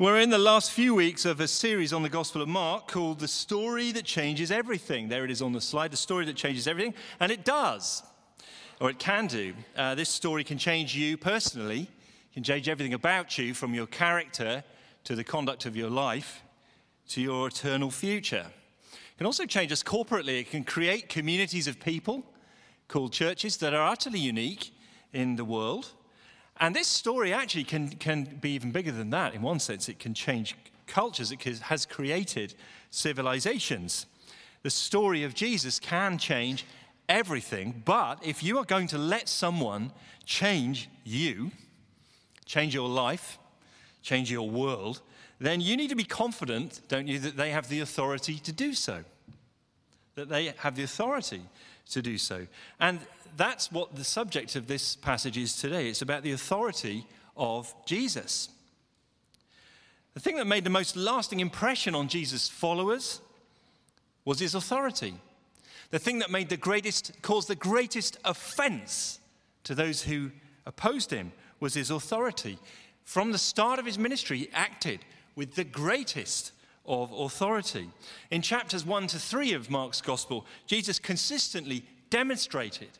We're in the last few weeks of a series on the Gospel of Mark called The Story That Changes Everything. There it is on the slide, The Story That Changes Everything. And it does, or it can do. Uh, this story can change you personally, can change everything about you from your character to the conduct of your life to your eternal future. It can also change us corporately. It can create communities of people called churches that are utterly unique in the world and this story actually can, can be even bigger than that in one sense. It can change cultures, it has created civilizations. The story of Jesus can change everything, but if you are going to let someone change you, change your life, change your world, then you need to be confident, don't you, that they have the authority to do so. That they have the authority to do so. And that's what the subject of this passage is today. It's about the authority of Jesus. The thing that made the most lasting impression on Jesus' followers was his authority. The thing that made the greatest, caused the greatest offense to those who opposed him was his authority. From the start of his ministry, he acted with the greatest of authority. In chapters 1 to 3 of Mark's gospel, Jesus consistently demonstrated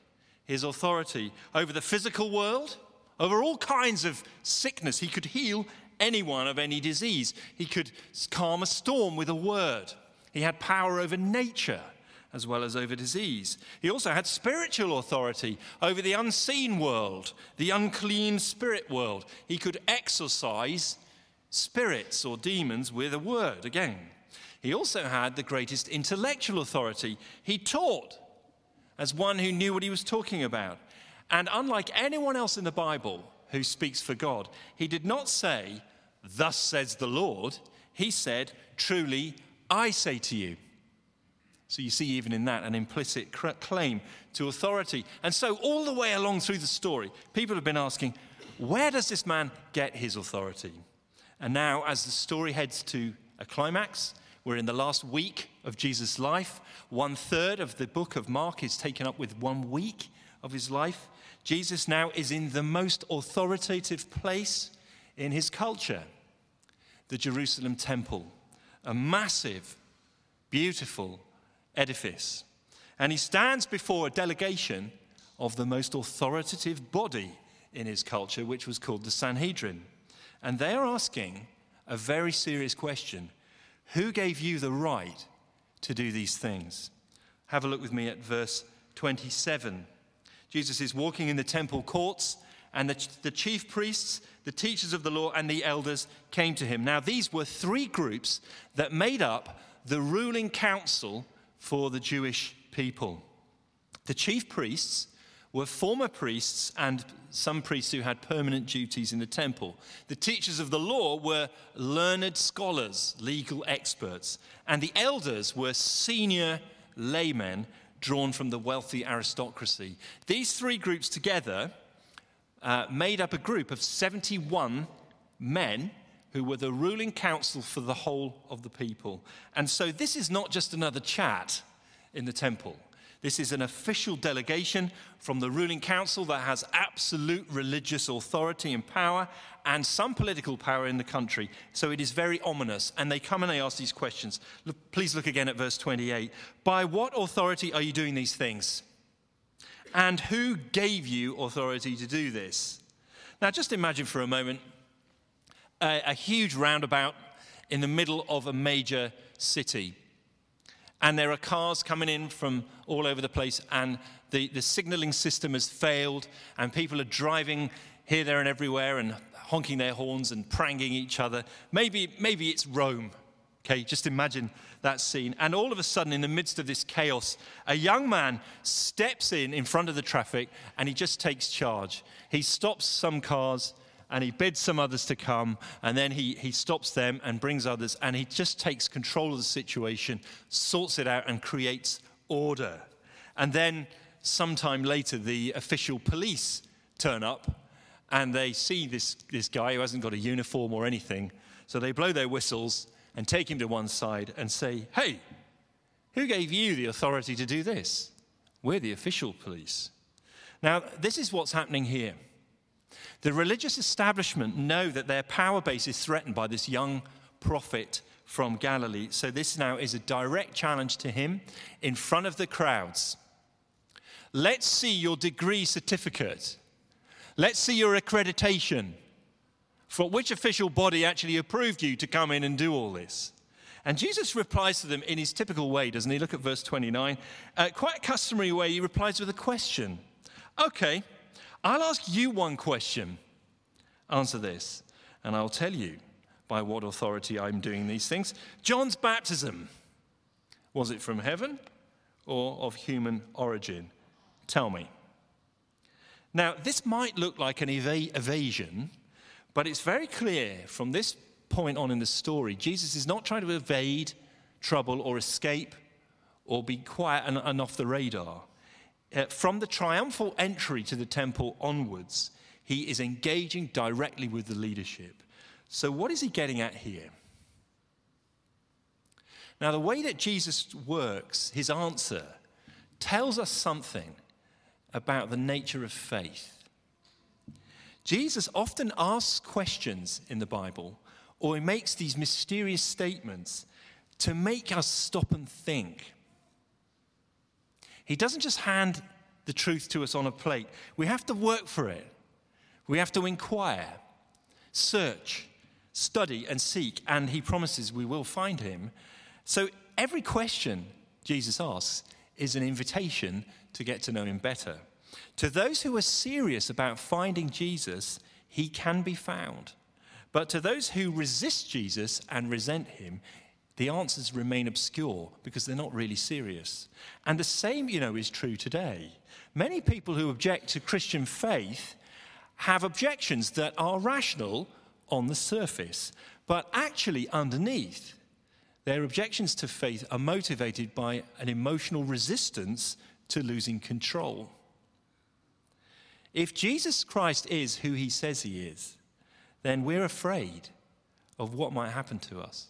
his authority over the physical world, over all kinds of sickness. He could heal anyone of any disease, he could calm a storm with a word. He had power over nature as well as over disease. He also had spiritual authority over the unseen world, the unclean spirit world. He could exorcise spirits or demons with a word again. He also had the greatest intellectual authority. He taught as one who knew what he was talking about. And unlike anyone else in the Bible who speaks for God, he did not say, Thus says the Lord. He said, Truly, I say to you. So you see, even in that, an implicit claim to authority. And so, all the way along through the story, people have been asking, where does this man get his authority? And now, as the story heads to a climax, we're in the last week of Jesus' life. One third of the book of Mark is taken up with one week of his life. Jesus now is in the most authoritative place in his culture the Jerusalem temple, a massive, beautiful edifice. And he stands before a delegation of the most authoritative body in his culture, which was called the Sanhedrin. And they are asking a very serious question who gave you the right to do these things? Have a look with me at verse 27. Jesus is walking in the temple courts, and the, the chief priests, the teachers of the law, and the elders came to him. Now, these were three groups that made up the ruling council for the Jewish people. The chief priests were former priests and some priests who had permanent duties in the temple. The teachers of the law were learned scholars, legal experts, and the elders were senior laymen drawn from the wealthy aristocracy. These three groups together uh, made up a group of 71 men who were the ruling council for the whole of the people. And so this is not just another chat in the temple. This is an official delegation from the ruling council that has absolute religious authority and power and some political power in the country. So it is very ominous. And they come and they ask these questions. Look, please look again at verse 28. By what authority are you doing these things? And who gave you authority to do this? Now, just imagine for a moment a, a huge roundabout in the middle of a major city and there are cars coming in from all over the place, and the, the signaling system has failed, and people are driving here, there, and everywhere, and honking their horns and pranging each other. Maybe, maybe it's Rome. Okay, just imagine that scene. And all of a sudden, in the midst of this chaos, a young man steps in in front of the traffic and he just takes charge. He stops some cars and he bids some others to come, and then he, he stops them and brings others, and he just takes control of the situation, sorts it out, and creates order. And then, sometime later, the official police turn up and they see this, this guy who hasn't got a uniform or anything. So they blow their whistles and take him to one side and say, Hey, who gave you the authority to do this? We're the official police. Now, this is what's happening here. The religious establishment know that their power base is threatened by this young prophet from Galilee. So this now is a direct challenge to him in front of the crowds. Let's see your degree certificate. Let's see your accreditation. For which official body actually approved you to come in and do all this? And Jesus replies to them in his typical way, doesn't he? Look at verse 29. Uh, quite a customary way, he replies with a question. Okay, I'll ask you one question. Answer this, and I'll tell you by what authority I'm doing these things. John's baptism, was it from heaven or of human origin? Tell me. Now, this might look like an ev- evasion, but it's very clear from this point on in the story, Jesus is not trying to evade trouble or escape or be quiet and, and off the radar. Uh, from the triumphal entry to the temple onwards, he is engaging directly with the leadership. So, what is he getting at here? Now, the way that Jesus works, his answer, tells us something about the nature of faith. Jesus often asks questions in the Bible, or he makes these mysterious statements to make us stop and think. He doesn't just hand the truth to us on a plate, we have to work for it. We have to inquire, search, study, and seek, and he promises we will find him. So every question Jesus asks is an invitation to get to know him better. To those who are serious about finding Jesus, he can be found. But to those who resist Jesus and resent him, the answers remain obscure because they're not really serious. And the same, you know, is true today. Many people who object to Christian faith have objections that are rational on the surface, but actually underneath, their objections to faith are motivated by an emotional resistance to losing control. If Jesus Christ is who he says he is, then we're afraid of what might happen to us.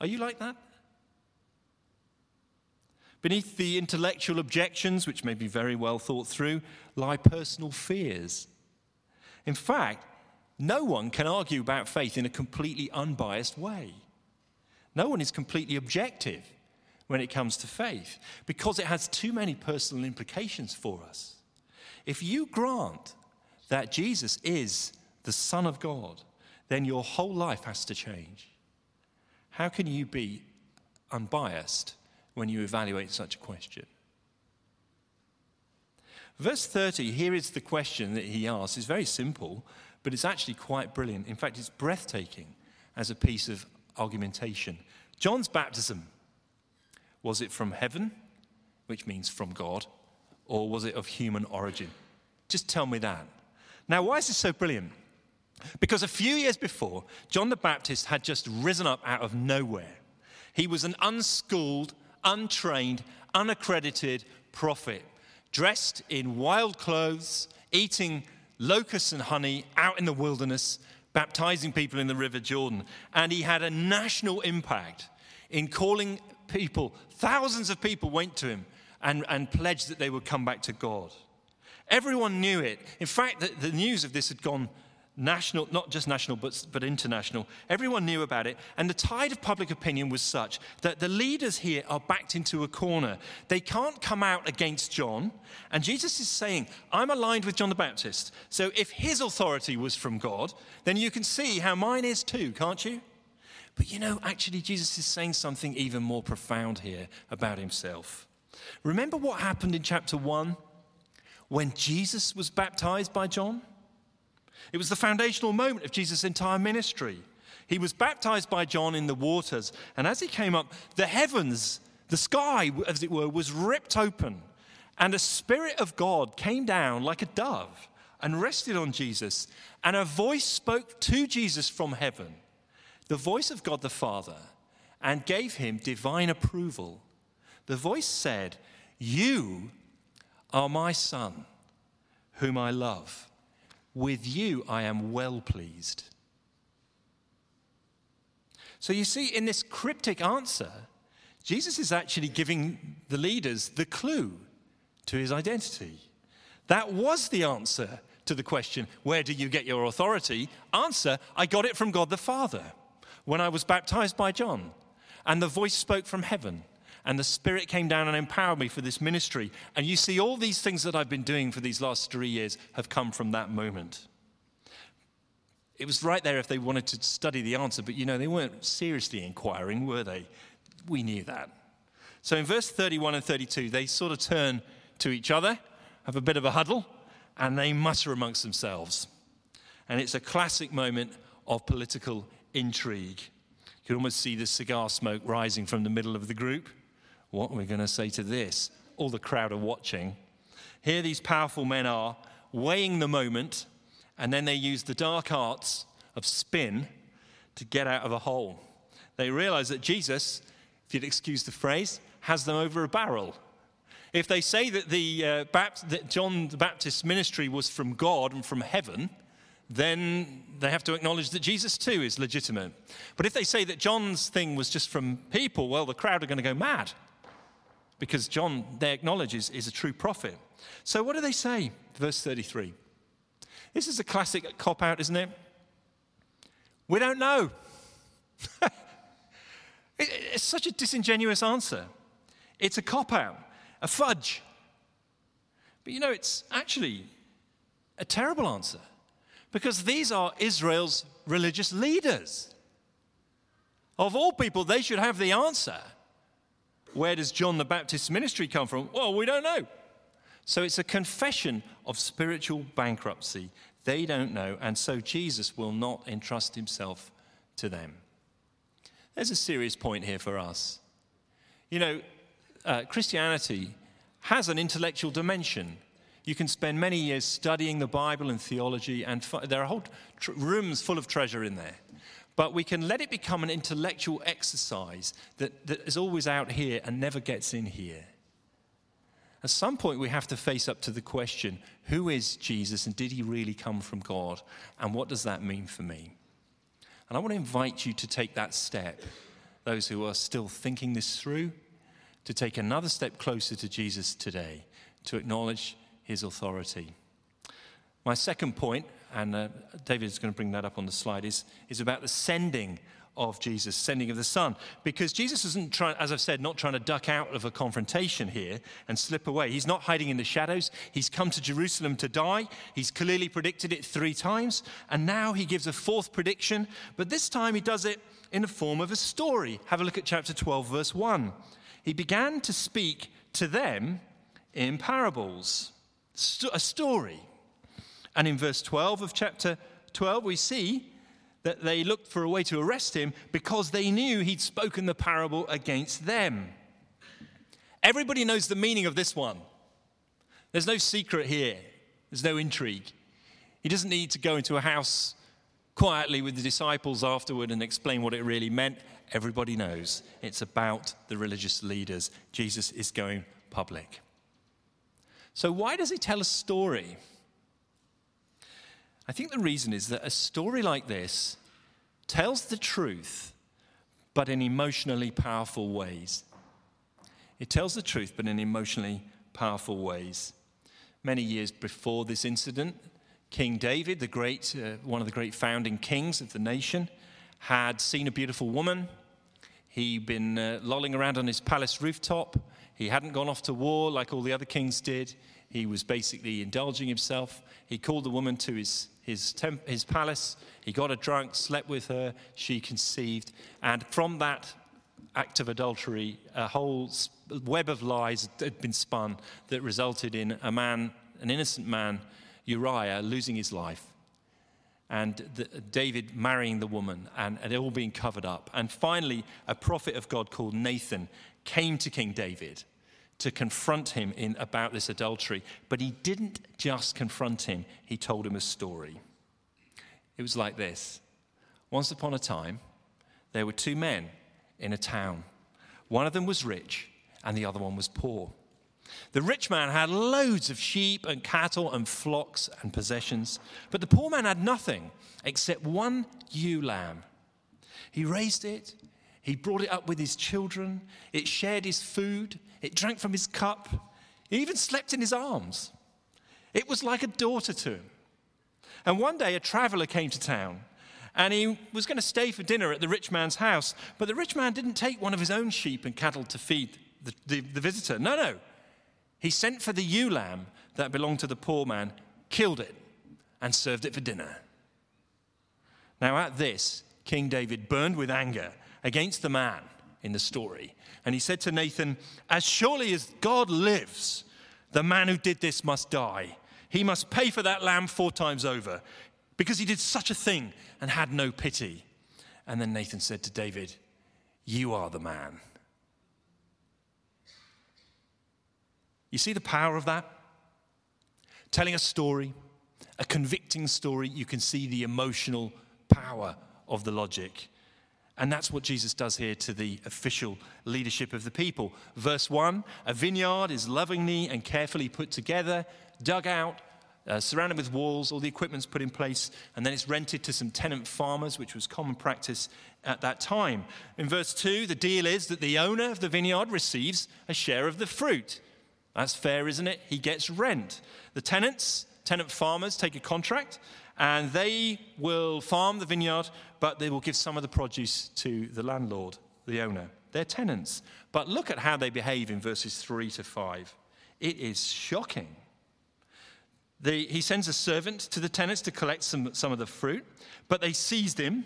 Are you like that? Beneath the intellectual objections, which may be very well thought through, lie personal fears. In fact, no one can argue about faith in a completely unbiased way. No one is completely objective when it comes to faith because it has too many personal implications for us. If you grant that Jesus is the Son of God, then your whole life has to change. How can you be unbiased when you evaluate such a question? Verse 30, here is the question that he asks. It's very simple, but it's actually quite brilliant. In fact, it's breathtaking as a piece of argumentation. John's baptism, was it from heaven, which means from God, or was it of human origin? Just tell me that. Now, why is this so brilliant? Because a few years before, John the Baptist had just risen up out of nowhere. He was an unschooled, untrained, unaccredited prophet, dressed in wild clothes, eating locusts and honey out in the wilderness, baptizing people in the River Jordan. And he had a national impact in calling people, thousands of people went to him and, and pledged that they would come back to God. Everyone knew it. In fact, the, the news of this had gone national, not just national, but, but international. Everyone knew about it. And the tide of public opinion was such that the leaders here are backed into a corner. They can't come out against John. And Jesus is saying, I'm aligned with John the Baptist. So if his authority was from God, then you can see how mine is too, can't you? But you know, actually, Jesus is saying something even more profound here about himself. Remember what happened in chapter 1 when Jesus was baptized by John? It was the foundational moment of Jesus' entire ministry. He was baptized by John in the waters, and as he came up, the heavens, the sky, as it were, was ripped open, and the Spirit of God came down like a dove and rested on Jesus, and a voice spoke to Jesus from heaven, the voice of God the Father, and gave him divine approval. The voice said, You are my Son, whom I love. With you I am well pleased. So you see, in this cryptic answer, Jesus is actually giving the leaders the clue to his identity. That was the answer to the question, Where do you get your authority? Answer, I got it from God the Father when I was baptized by John. And the voice spoke from heaven, and the Spirit came down and empowered me for this ministry. And you see, all these things that I've been doing for these last three years have come from that moment. It was right there if they wanted to study the answer, but you know, they weren't seriously inquiring, were they? We knew that. So in verse 31 and 32, they sort of turn to each other, have a bit of a huddle, and they mutter amongst themselves. And it's a classic moment of political intrigue. You can almost see the cigar smoke rising from the middle of the group. What are we going to say to this? All the crowd are watching. Here, these powerful men are weighing the moment and then they use the dark arts of spin to get out of a hole. They realize that Jesus, if you'd excuse the phrase, has them over a barrel. If they say that, the, uh, Bapt- that John the Baptist's ministry was from God and from heaven, then they have to acknowledge that Jesus too is legitimate. But if they say that John's thing was just from people, well, the crowd are going to go mad because John, they acknowledge, is, is a true prophet. So what do they say? Verse 33. This is a classic cop out, isn't it? We don't know. it's such a disingenuous answer. It's a cop out, a fudge. But you know, it's actually a terrible answer because these are Israel's religious leaders. Of all people, they should have the answer. Where does John the Baptist's ministry come from? Well, we don't know. So it's a confession of spiritual bankruptcy. They don't know, and so Jesus will not entrust himself to them. There's a serious point here for us. You know, uh, Christianity has an intellectual dimension. You can spend many years studying the Bible and theology, and f- there are whole tr- rooms full of treasure in there. But we can let it become an intellectual exercise that, that is always out here and never gets in here. At some point, we have to face up to the question who is Jesus and did he really come from God? And what does that mean for me? And I want to invite you to take that step, those who are still thinking this through, to take another step closer to Jesus today, to acknowledge his authority. My second point, and uh, David is going to bring that up on the slide, is, is about the sending of Jesus, sending of the Son. Because Jesus isn't trying, as I've said, not trying to duck out of a confrontation here and slip away. He's not hiding in the shadows. He's come to Jerusalem to die. He's clearly predicted it three times. And now he gives a fourth prediction, but this time he does it in the form of a story. Have a look at chapter 12, verse 1. He began to speak to them in parables, a story. And in verse 12 of chapter 12, we see that they looked for a way to arrest him because they knew he'd spoken the parable against them. Everybody knows the meaning of this one. There's no secret here, there's no intrigue. He doesn't need to go into a house quietly with the disciples afterward and explain what it really meant. Everybody knows it's about the religious leaders. Jesus is going public. So, why does he tell a story? I think the reason is that a story like this tells the truth, but in emotionally powerful ways. It tells the truth, but in emotionally powerful ways. Many years before this incident, King David, the great, uh, one of the great founding kings of the nation, had seen a beautiful woman. He'd been uh, lolling around on his palace rooftop. He hadn't gone off to war like all the other kings did. He was basically indulging himself. He called the woman to his his, temp- his palace. He got her drunk, slept with her, she conceived. And from that act of adultery, a whole web of lies had been spun that resulted in a man, an innocent man, Uriah, losing his life. And the, David marrying the woman, and, and it all being covered up. And finally, a prophet of God called Nathan came to King David to confront him in, about this adultery. But he didn't just confront him, he told him a story. It was like this Once upon a time, there were two men in a town. One of them was rich, and the other one was poor. The rich man had loads of sheep and cattle and flocks and possessions, but the poor man had nothing except one ewe lamb. He raised it, he brought it up with his children, it shared his food, it drank from his cup. It even slept in his arms. It was like a daughter to him. And one day a traveler came to town and he was going to stay for dinner at the rich man's house. But the rich man didn't take one of his own sheep and cattle to feed the, the, the visitor. No, no. He sent for the ewe lamb that belonged to the poor man, killed it, and served it for dinner. Now, at this, King David burned with anger against the man in the story. And he said to Nathan, As surely as God lives, the man who did this must die. He must pay for that lamb four times over because he did such a thing and had no pity. And then Nathan said to David, You are the man. You see the power of that? Telling a story, a convicting story, you can see the emotional power of the logic. And that's what Jesus does here to the official leadership of the people. Verse 1 A vineyard is lovingly and carefully put together, dug out, uh, surrounded with walls, all the equipment's put in place, and then it's rented to some tenant farmers, which was common practice at that time. In verse 2, the deal is that the owner of the vineyard receives a share of the fruit. That's fair, isn't it? He gets rent. The tenants, tenant farmers, take a contract and they will farm the vineyard, but they will give some of the produce to the landlord, the owner. They're tenants. But look at how they behave in verses 3 to 5. It is shocking. The, he sends a servant to the tenants to collect some, some of the fruit, but they seized him,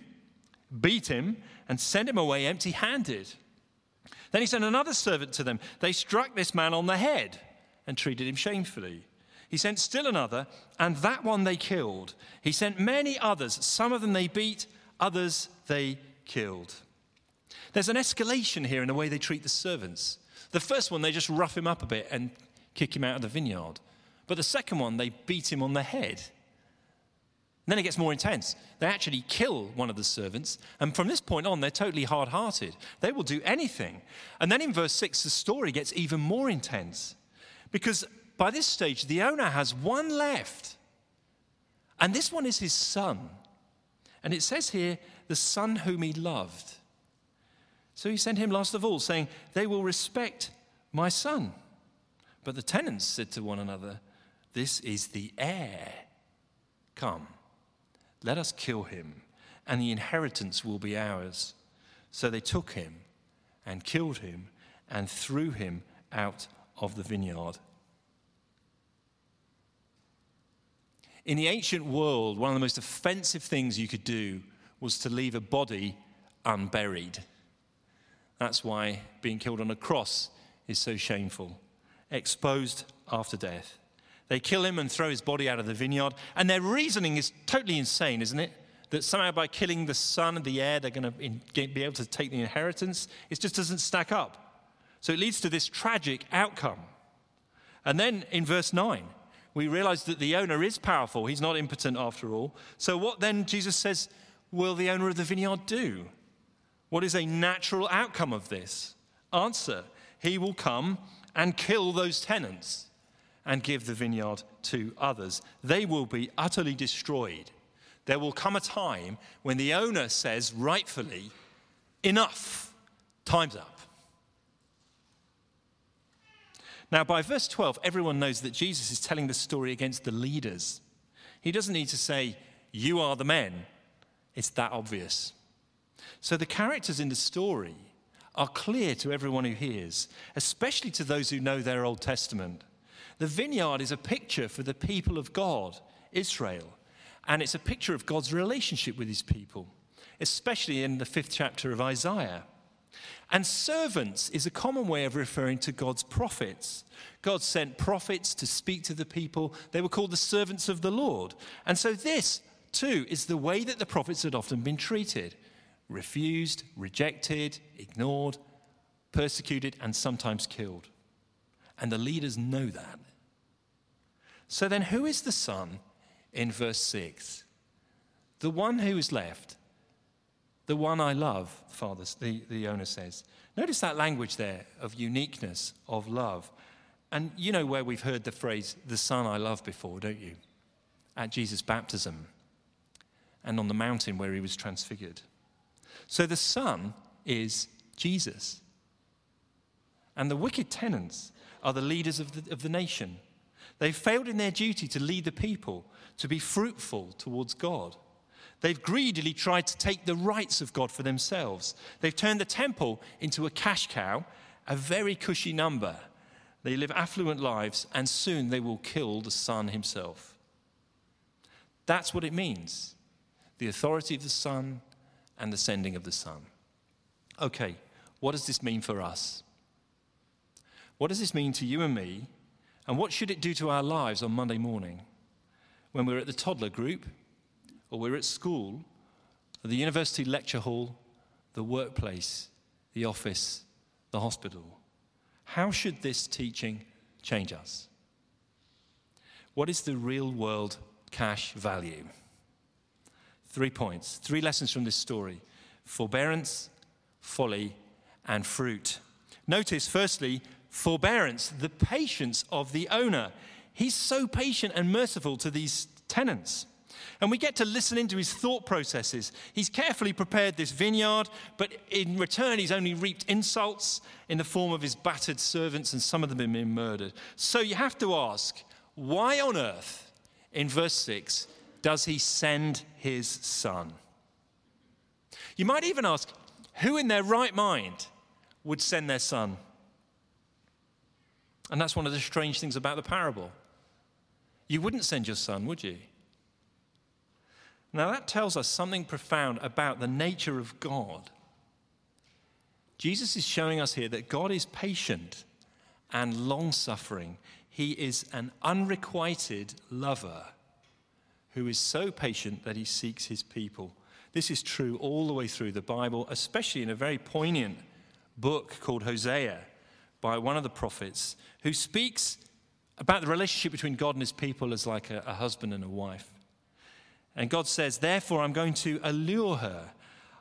beat him, and sent him away empty handed. Then he sent another servant to them. They struck this man on the head and treated him shamefully. He sent still another, and that one they killed. He sent many others. Some of them they beat, others they killed. There's an escalation here in the way they treat the servants. The first one, they just rough him up a bit and kick him out of the vineyard. But the second one, they beat him on the head. And then it gets more intense. They actually kill one of the servants, and from this point on, they're totally hard hearted. They will do anything. And then in verse 6, the story gets even more intense because by this stage, the owner has one left. And this one is his son. And it says here, the son whom he loved. So he sent him last of all, saying, They will respect my son. But the tenants said to one another, This is the heir. Come, let us kill him, and the inheritance will be ours. So they took him and killed him and threw him out of the vineyard. In the ancient world, one of the most offensive things you could do was to leave a body unburied. That's why being killed on a cross is so shameful. Exposed after death. They kill him and throw his body out of the vineyard. And their reasoning is totally insane, isn't it? That somehow by killing the son and the heir, they're going to be able to take the inheritance. It just doesn't stack up. So it leads to this tragic outcome. And then in verse 9, we realize that the owner is powerful. He's not impotent after all. So, what then, Jesus says, will the owner of the vineyard do? What is a natural outcome of this? Answer He will come and kill those tenants and give the vineyard to others. They will be utterly destroyed. There will come a time when the owner says, rightfully, enough, time's up. Now, by verse 12, everyone knows that Jesus is telling the story against the leaders. He doesn't need to say, You are the men. It's that obvious. So the characters in the story are clear to everyone who hears, especially to those who know their Old Testament. The vineyard is a picture for the people of God, Israel, and it's a picture of God's relationship with his people, especially in the fifth chapter of Isaiah. And servants is a common way of referring to God's prophets. God sent prophets to speak to the people. They were called the servants of the Lord. And so, this too is the way that the prophets had often been treated refused, rejected, ignored, persecuted, and sometimes killed. And the leaders know that. So, then who is the son in verse 6? The one who is left the one I love, Father, the, the owner says. Notice that language there of uniqueness, of love. And you know where we've heard the phrase, the Son I love, before, don't you? At Jesus' baptism and on the mountain where he was transfigured. So the Son is Jesus. And the wicked tenants are the leaders of the, of the nation. They've failed in their duty to lead the people, to be fruitful towards God. They've greedily tried to take the rights of God for themselves. They've turned the temple into a cash cow, a very cushy number. They live affluent lives, and soon they will kill the Son himself. That's what it means the authority of the Son and the sending of the Son. Okay, what does this mean for us? What does this mean to you and me? And what should it do to our lives on Monday morning when we're at the toddler group, or we're at school, the university lecture hall, the workplace, the office, the hospital? How should this teaching change us? What is the real world cash value? Three points, three lessons from this story forbearance, folly, and fruit. Notice, firstly, forbearance, the patience of the owner. He's so patient and merciful to these tenants. And we get to listen into his thought processes. He's carefully prepared this vineyard, but in return, he's only reaped insults in the form of his battered servants, and some of them have been murdered. So you have to ask, why on earth, in verse 6, does he send his son? You might even ask, who in their right mind would send their son? And that's one of the strange things about the parable. You wouldn't send your son, would you? Now, that tells us something profound about the nature of God. Jesus is showing us here that God is patient and long suffering. He is an unrequited lover who is so patient that he seeks his people. This is true all the way through the Bible, especially in a very poignant book called Hosea by one of the prophets who speaks about the relationship between God and his people as like a, a husband and a wife. And God says, Therefore, I'm going to allure her.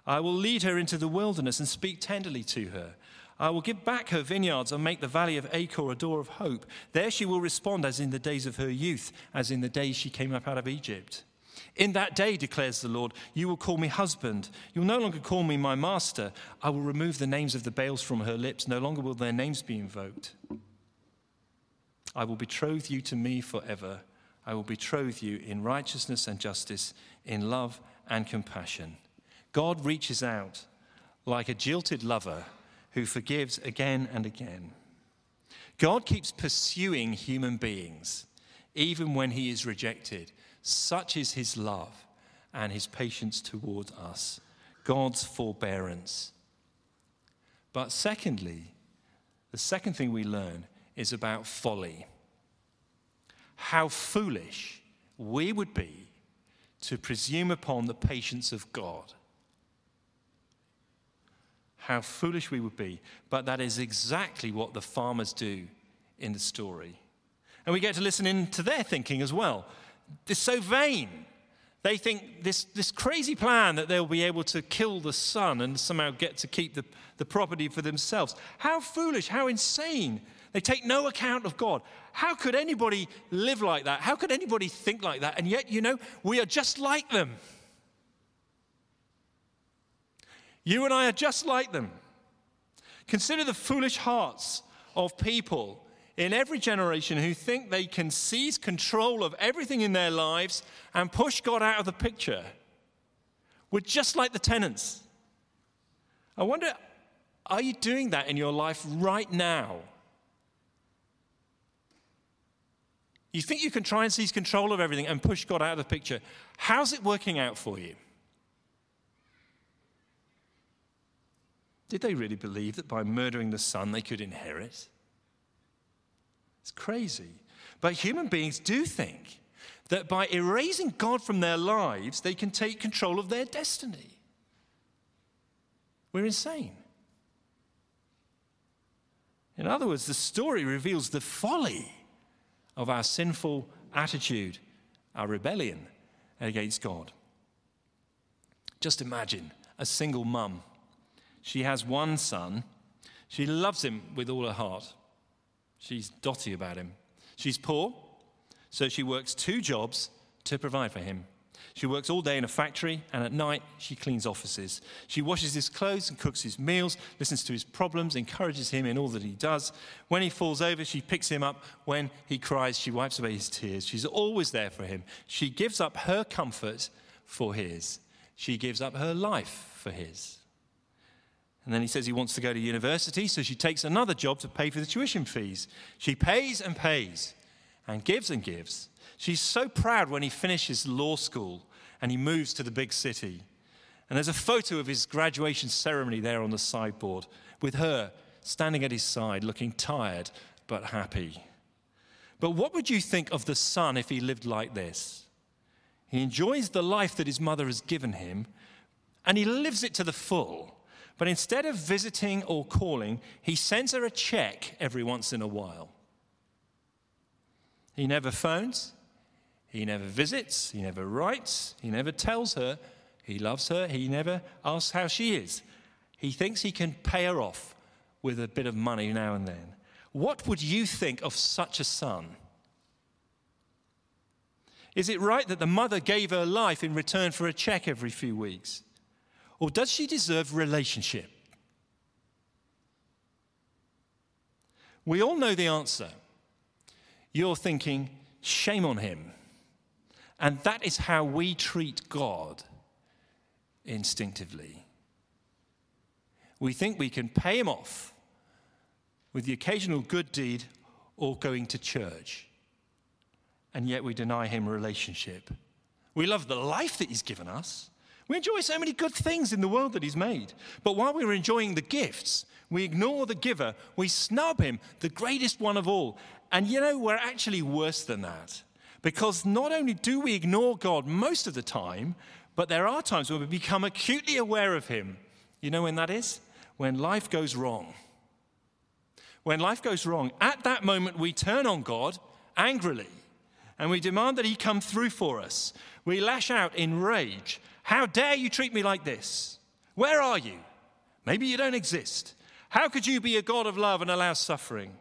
I will lead her into the wilderness and speak tenderly to her. I will give back her vineyards and make the valley of Achor a door of hope. There she will respond as in the days of her youth, as in the days she came up out of Egypt. In that day, declares the Lord, you will call me husband. You'll no longer call me my master. I will remove the names of the Baals from her lips. No longer will their names be invoked. I will betroth you to me forever. I will betroth you in righteousness and justice, in love and compassion. God reaches out like a jilted lover who forgives again and again. God keeps pursuing human beings, even when he is rejected. Such is his love and his patience toward us, God's forbearance. But secondly, the second thing we learn is about folly. How foolish we would be to presume upon the patience of God how foolish we would be. But that is exactly what the farmers do in the story. And we get to listen into their thinking as well. They're so vain. They think this, this crazy plan that they'll be able to kill the son and somehow get to keep the, the property for themselves. How foolish, how insane. They take no account of God. How could anybody live like that? How could anybody think like that? And yet, you know, we are just like them. You and I are just like them. Consider the foolish hearts of people in every generation who think they can seize control of everything in their lives and push God out of the picture. We're just like the tenants. I wonder, are you doing that in your life right now? You think you can try and seize control of everything and push God out of the picture. How's it working out for you? Did they really believe that by murdering the son they could inherit? It's crazy. But human beings do think that by erasing God from their lives, they can take control of their destiny. We're insane. In other words, the story reveals the folly of our sinful attitude, our rebellion against God. Just imagine a single mum she has one son. She loves him with all her heart. She's dotty about him. She's poor, so she works two jobs to provide for him. She works all day in a factory, and at night, she cleans offices. She washes his clothes and cooks his meals, listens to his problems, encourages him in all that he does. When he falls over, she picks him up. When he cries, she wipes away his tears. She's always there for him. She gives up her comfort for his, she gives up her life for his. And then he says he wants to go to university, so she takes another job to pay for the tuition fees. She pays and pays and gives and gives. She's so proud when he finishes law school and he moves to the big city. And there's a photo of his graduation ceremony there on the sideboard with her standing at his side, looking tired but happy. But what would you think of the son if he lived like this? He enjoys the life that his mother has given him and he lives it to the full. But instead of visiting or calling, he sends her a check every once in a while. He never phones, he never visits, he never writes, he never tells her he loves her, he never asks how she is. He thinks he can pay her off with a bit of money now and then. What would you think of such a son? Is it right that the mother gave her life in return for a check every few weeks? Or does she deserve relationship? We all know the answer. You're thinking, shame on him. And that is how we treat God instinctively. We think we can pay him off with the occasional good deed or going to church, and yet we deny him relationship. We love the life that he's given us. We enjoy so many good things in the world that he's made. But while we're enjoying the gifts, we ignore the giver, we snub him, the greatest one of all. And you know, we're actually worse than that. Because not only do we ignore God most of the time, but there are times when we become acutely aware of him. You know when that is? When life goes wrong. When life goes wrong, at that moment we turn on God angrily and we demand that he come through for us. We lash out in rage how dare you treat me like this? Where are you? Maybe you don't exist. How could you be a God of love and allow suffering?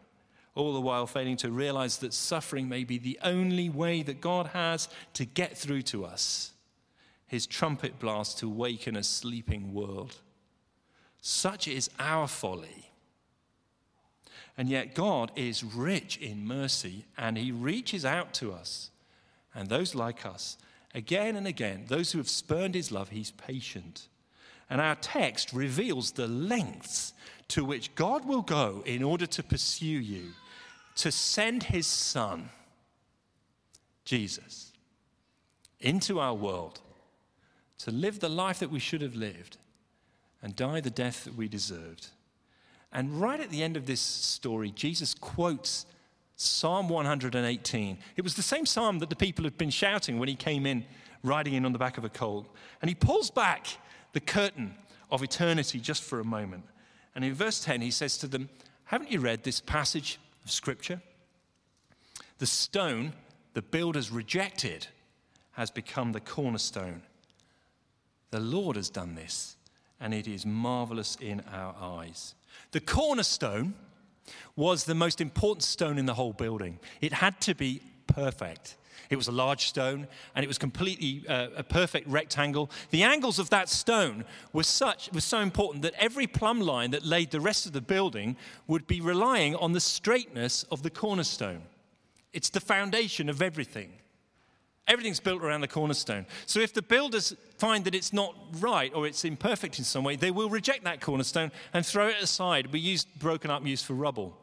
All the while failing to realize that suffering may be the only way that God has to get through to us. His trumpet blast to waken a sleeping world. Such is our folly. And yet, God is rich in mercy and He reaches out to us and those like us Again and again, those who have spurned his love, he's patient. And our text reveals the lengths to which God will go in order to pursue you, to send his son, Jesus, into our world, to live the life that we should have lived and die the death that we deserved. And right at the end of this story, Jesus quotes Psalm 118. It was the same psalm that the people had been shouting when he came in, riding in on the back of a colt. And he pulls back the curtain of eternity just for a moment. And in verse 10, he says to them, Haven't you read this passage of Scripture? The stone the builders rejected has become the cornerstone. The Lord has done this, and it is marvelous in our eyes. The cornerstone was the most important stone in the whole building. It had to be perfect. It was a large stone and it was completely uh, a perfect rectangle. The angles of that stone were such was so important that every plumb line that laid the rest of the building would be relying on the straightness of the cornerstone. It's the foundation of everything. Everything's built around the cornerstone. So if the builders find that it's not right or it's imperfect in some way, they will reject that cornerstone and throw it aside, be used, broken up, used for rubble.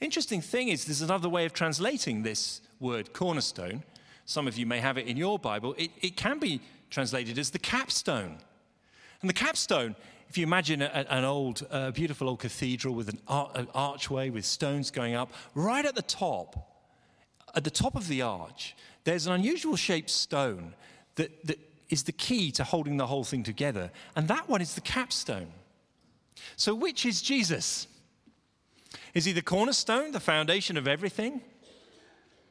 Interesting thing is, there's another way of translating this word cornerstone. Some of you may have it in your Bible. It, it can be translated as the capstone. And the capstone, if you imagine a, an old, uh, beautiful old cathedral with an, ar- an archway with stones going up, right at the top at the top of the arch, there's an unusual shaped stone that, that is the key to holding the whole thing together. And that one is the capstone. So, which is Jesus? Is he the cornerstone, the foundation of everything?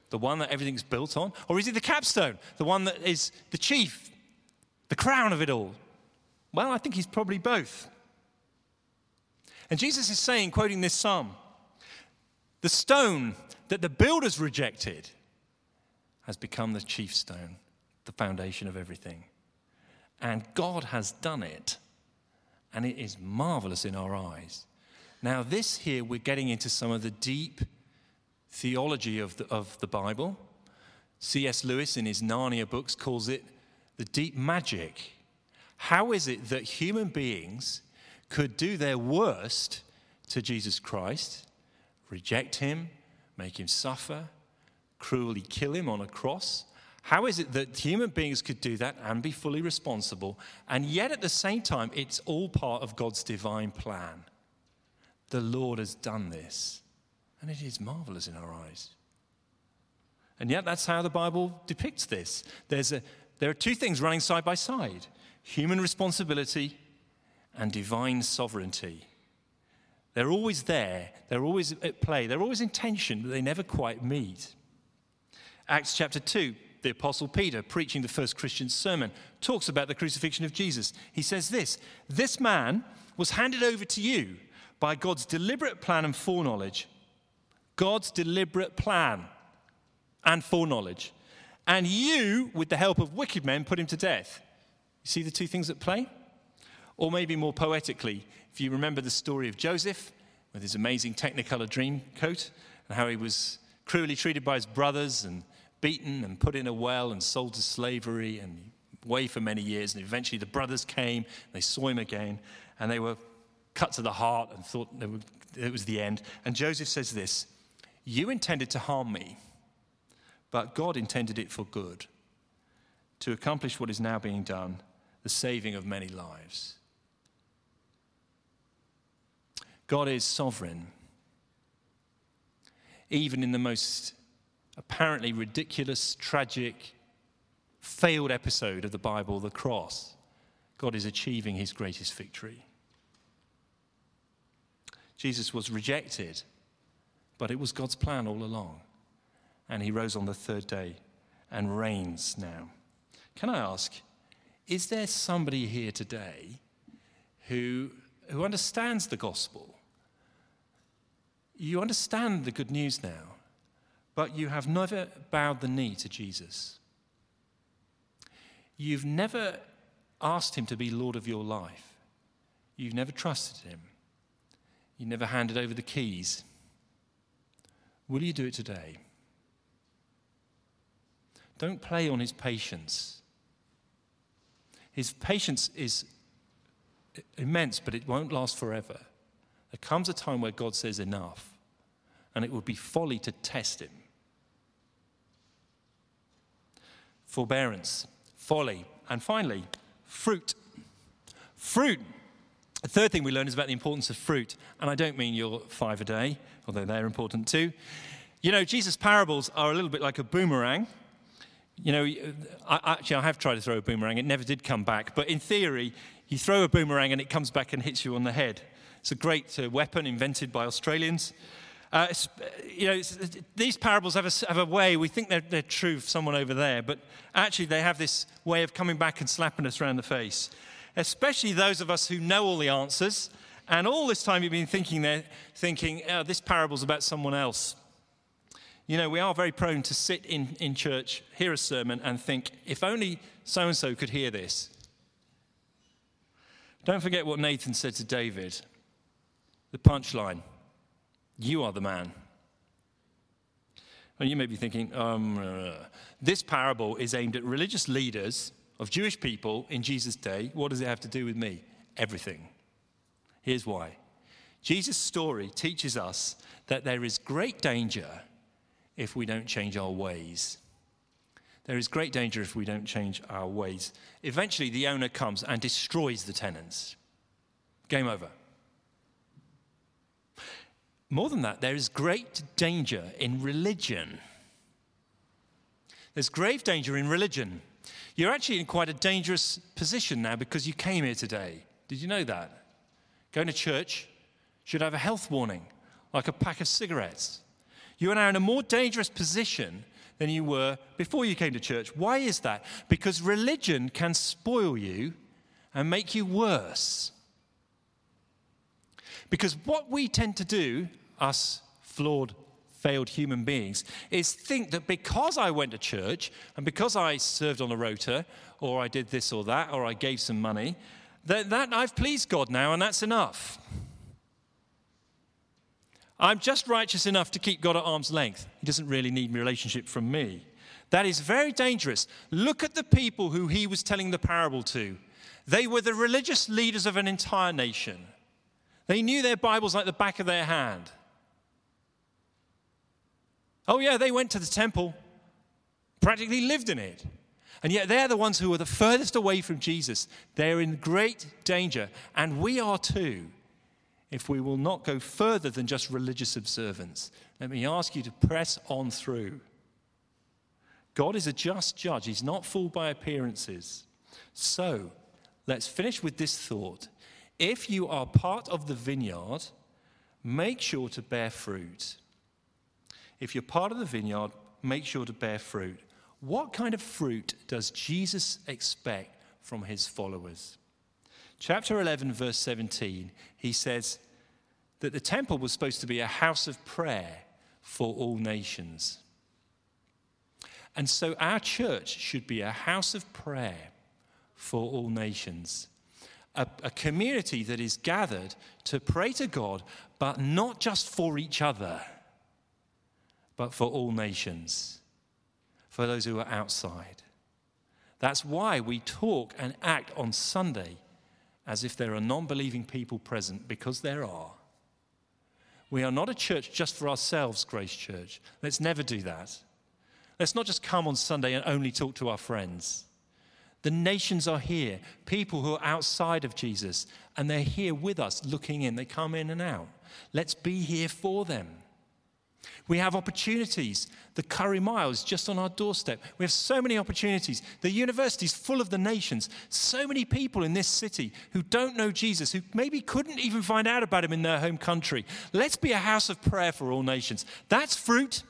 The one that everything's built on? Or is he the capstone, the one that is the chief, the crown of it all? Well, I think he's probably both. And Jesus is saying, quoting this psalm, the stone that the builders rejected has become the chief stone, the foundation of everything. And God has done it, and it is marvelous in our eyes. Now, this here, we're getting into some of the deep theology of the, of the Bible. C.S. Lewis, in his Narnia books, calls it the deep magic. How is it that human beings could do their worst to Jesus Christ, reject him, make him suffer, cruelly kill him on a cross? How is it that human beings could do that and be fully responsible, and yet at the same time, it's all part of God's divine plan? The Lord has done this, and it is marvelous in our eyes. And yet, that's how the Bible depicts this. There's a, there are two things running side by side human responsibility and divine sovereignty. They're always there, they're always at play, they're always in tension, but they never quite meet. Acts chapter 2, the Apostle Peter, preaching the first Christian sermon, talks about the crucifixion of Jesus. He says this This man was handed over to you by God's deliberate plan and foreknowledge. God's deliberate plan and foreknowledge. And you, with the help of wicked men, put him to death. You see the two things at play? Or maybe more poetically, if you remember the story of Joseph with his amazing Technicolor dream coat and how he was cruelly treated by his brothers and beaten and put in a well and sold to slavery and away for many years. And eventually the brothers came, they saw him again, and they were cut to the heart and thought it was the end. And Joseph says this You intended to harm me but God intended it for good, to accomplish what is now being done, the saving of many lives. God is sovereign. Even in the most apparently ridiculous, tragic, failed episode of the Bible, the cross, God is achieving his greatest victory. Jesus was rejected, but it was God's plan all along and he rose on the third day and reigns now. Can I ask, is there somebody here today who, who understands the gospel? You understand the good news now, but you have never bowed the knee to Jesus. You've never asked him to be Lord of your life. You've never trusted him. You never handed over the keys. Will you do it today? Don't play on his patience. His patience is immense, but it won't last forever. There comes a time where God says enough, and it would be folly to test him. Forbearance, folly, and finally, fruit. Fruit. The third thing we learn is about the importance of fruit, and I don't mean your five a day, although they're important too. You know, Jesus' parables are a little bit like a boomerang. You know, I, actually, I have tried to throw a boomerang. It never did come back. But in theory, you throw a boomerang and it comes back and hits you on the head. It's a great uh, weapon invented by Australians. Uh, you know, these parables have a, have a way, we think they're, they're true for someone over there, but actually they have this way of coming back and slapping us around the face. Especially those of us who know all the answers, and all this time you've been thinking thinking, oh, this parable's about someone else. You know, we are very prone to sit in, in church, hear a sermon, and think, if only so and so could hear this. Don't forget what Nathan said to David the punchline You are the man. And you may be thinking, um, uh, this parable is aimed at religious leaders of Jewish people in Jesus' day. What does it have to do with me? Everything. Here's why Jesus' story teaches us that there is great danger if we don't change our ways. There is great danger if we don't change our ways. Eventually, the owner comes and destroys the tenants. Game over. More than that, there is great danger in religion. There's grave danger in religion. You're actually in quite a dangerous position now because you came here today. Did you know that? Going to church should have a health warning, like a pack of cigarettes. You are now in a more dangerous position than you were before you came to church. Why is that? Because religion can spoil you and make you worse. Because what we tend to do, us flawed, failed human beings is think that because I went to church and because I served on a rota or I did this or that or I gave some money, that, that I've pleased God now and that's enough. I'm just righteous enough to keep God at arm's length. He doesn't really need relationship from me. That is very dangerous. Look at the people who he was telling the parable to. They were the religious leaders of an entire nation. They knew their Bibles like the back of their hand. Oh, yeah, they went to the temple, practically lived in it. And yet they're the ones who are the furthest away from Jesus. They're in great danger. And we are too if we will not go further than just religious observance. Let me ask you to press on through. God is a just judge, He's not fooled by appearances. So, let's finish with this thought. If you are part of the vineyard, make sure to bear fruit. If you're part of the vineyard, make sure to bear fruit. What kind of fruit does Jesus expect from his followers? chapter 11, verse 17, he says that the temple was supposed to be a house of prayer for all nations. And so our church should be a house of prayer for all nations. A, a, community that is gathered to pray to God, but not just for each other, but for all nations, for those who are outside. That's why we talk and act on Sunday as if there are non believing people present, because there are. We are not a church just for ourselves, Grace Church. Let's never do that. Let's not just come on Sunday and only talk to our friends. The nations are here, people who are outside of Jesus, and they're here with us, looking in. They come in and out. Let's be here for them. We have opportunities. The Curry Mile is just on our doorstep. We have so many opportunities. The university is full of the nations. So many people in this city who don't know Jesus, who maybe couldn't even find out about him in their home country. Let's be a house of prayer for all nations. That's fruit.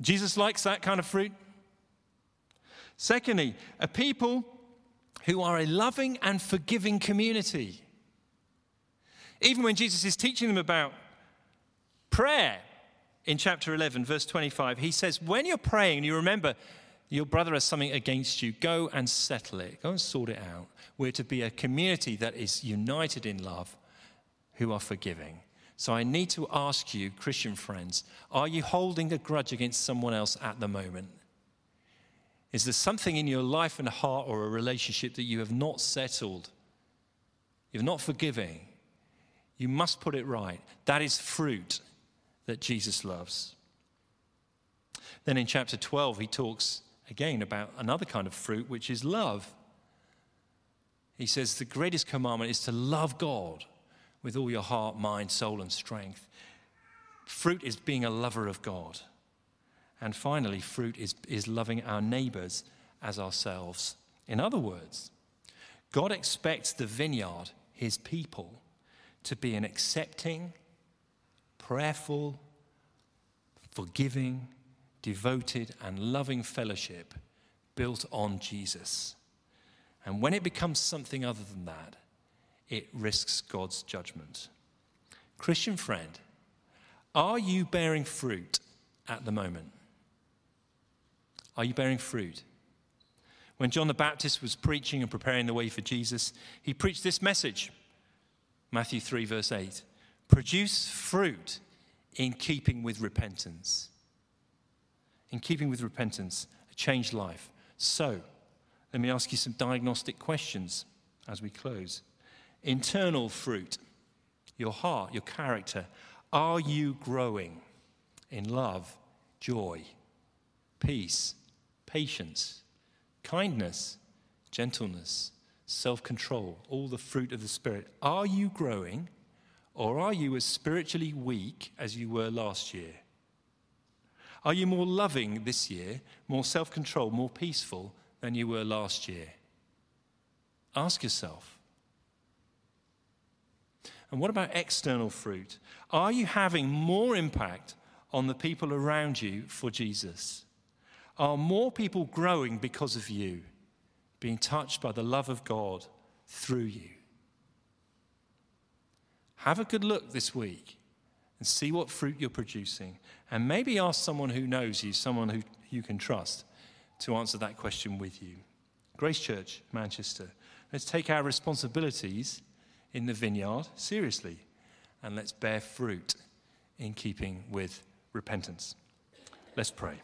Jesus likes that kind of fruit. Secondly, a people who are a loving and forgiving community. Even when Jesus is teaching them about prayer in chapter 11, verse 25, he says, When you're praying and you remember your brother has something against you, go and settle it, go and sort it out. We're to be a community that is united in love, who are forgiving. So I need to ask you, Christian friends, are you holding a grudge against someone else at the moment? Is there something in your life and heart or a relationship that you have not settled? You're not forgiving. You must put it right. That is fruit that Jesus loves. Then in chapter 12, he talks again about another kind of fruit, which is love. He says, The greatest commandment is to love God with all your heart, mind, soul, and strength. Fruit is being a lover of God. And finally, fruit is, is loving our neighbors as ourselves. In other words, God expects the vineyard, his people, to be an accepting, prayerful, forgiving, devoted, and loving fellowship built on Jesus. And when it becomes something other than that, it risks God's judgment. Christian friend, are you bearing fruit at the moment? Are you bearing fruit? When John the Baptist was preaching and preparing the way for Jesus, he preached this message Matthew 3, verse 8 produce fruit in keeping with repentance. In keeping with repentance, a changed life. So, let me ask you some diagnostic questions as we close. Internal fruit, your heart, your character. Are you growing in love, joy, peace, patience, kindness, gentleness, self control, all the fruit of the Spirit? Are you growing or are you as spiritually weak as you were last year? Are you more loving this year, more self controlled, more peaceful than you were last year? Ask yourself. And what about external fruit? Are you having more impact on the people around you for Jesus? Are more people growing because of you, being touched by the love of God through you? Have a good look this week and see what fruit you're producing. And maybe ask someone who knows you, someone who you can trust, to answer that question with you. Grace Church, Manchester, let's take our responsibilities in the vineyard seriously and let's bear fruit in keeping with repentance. Let's pray.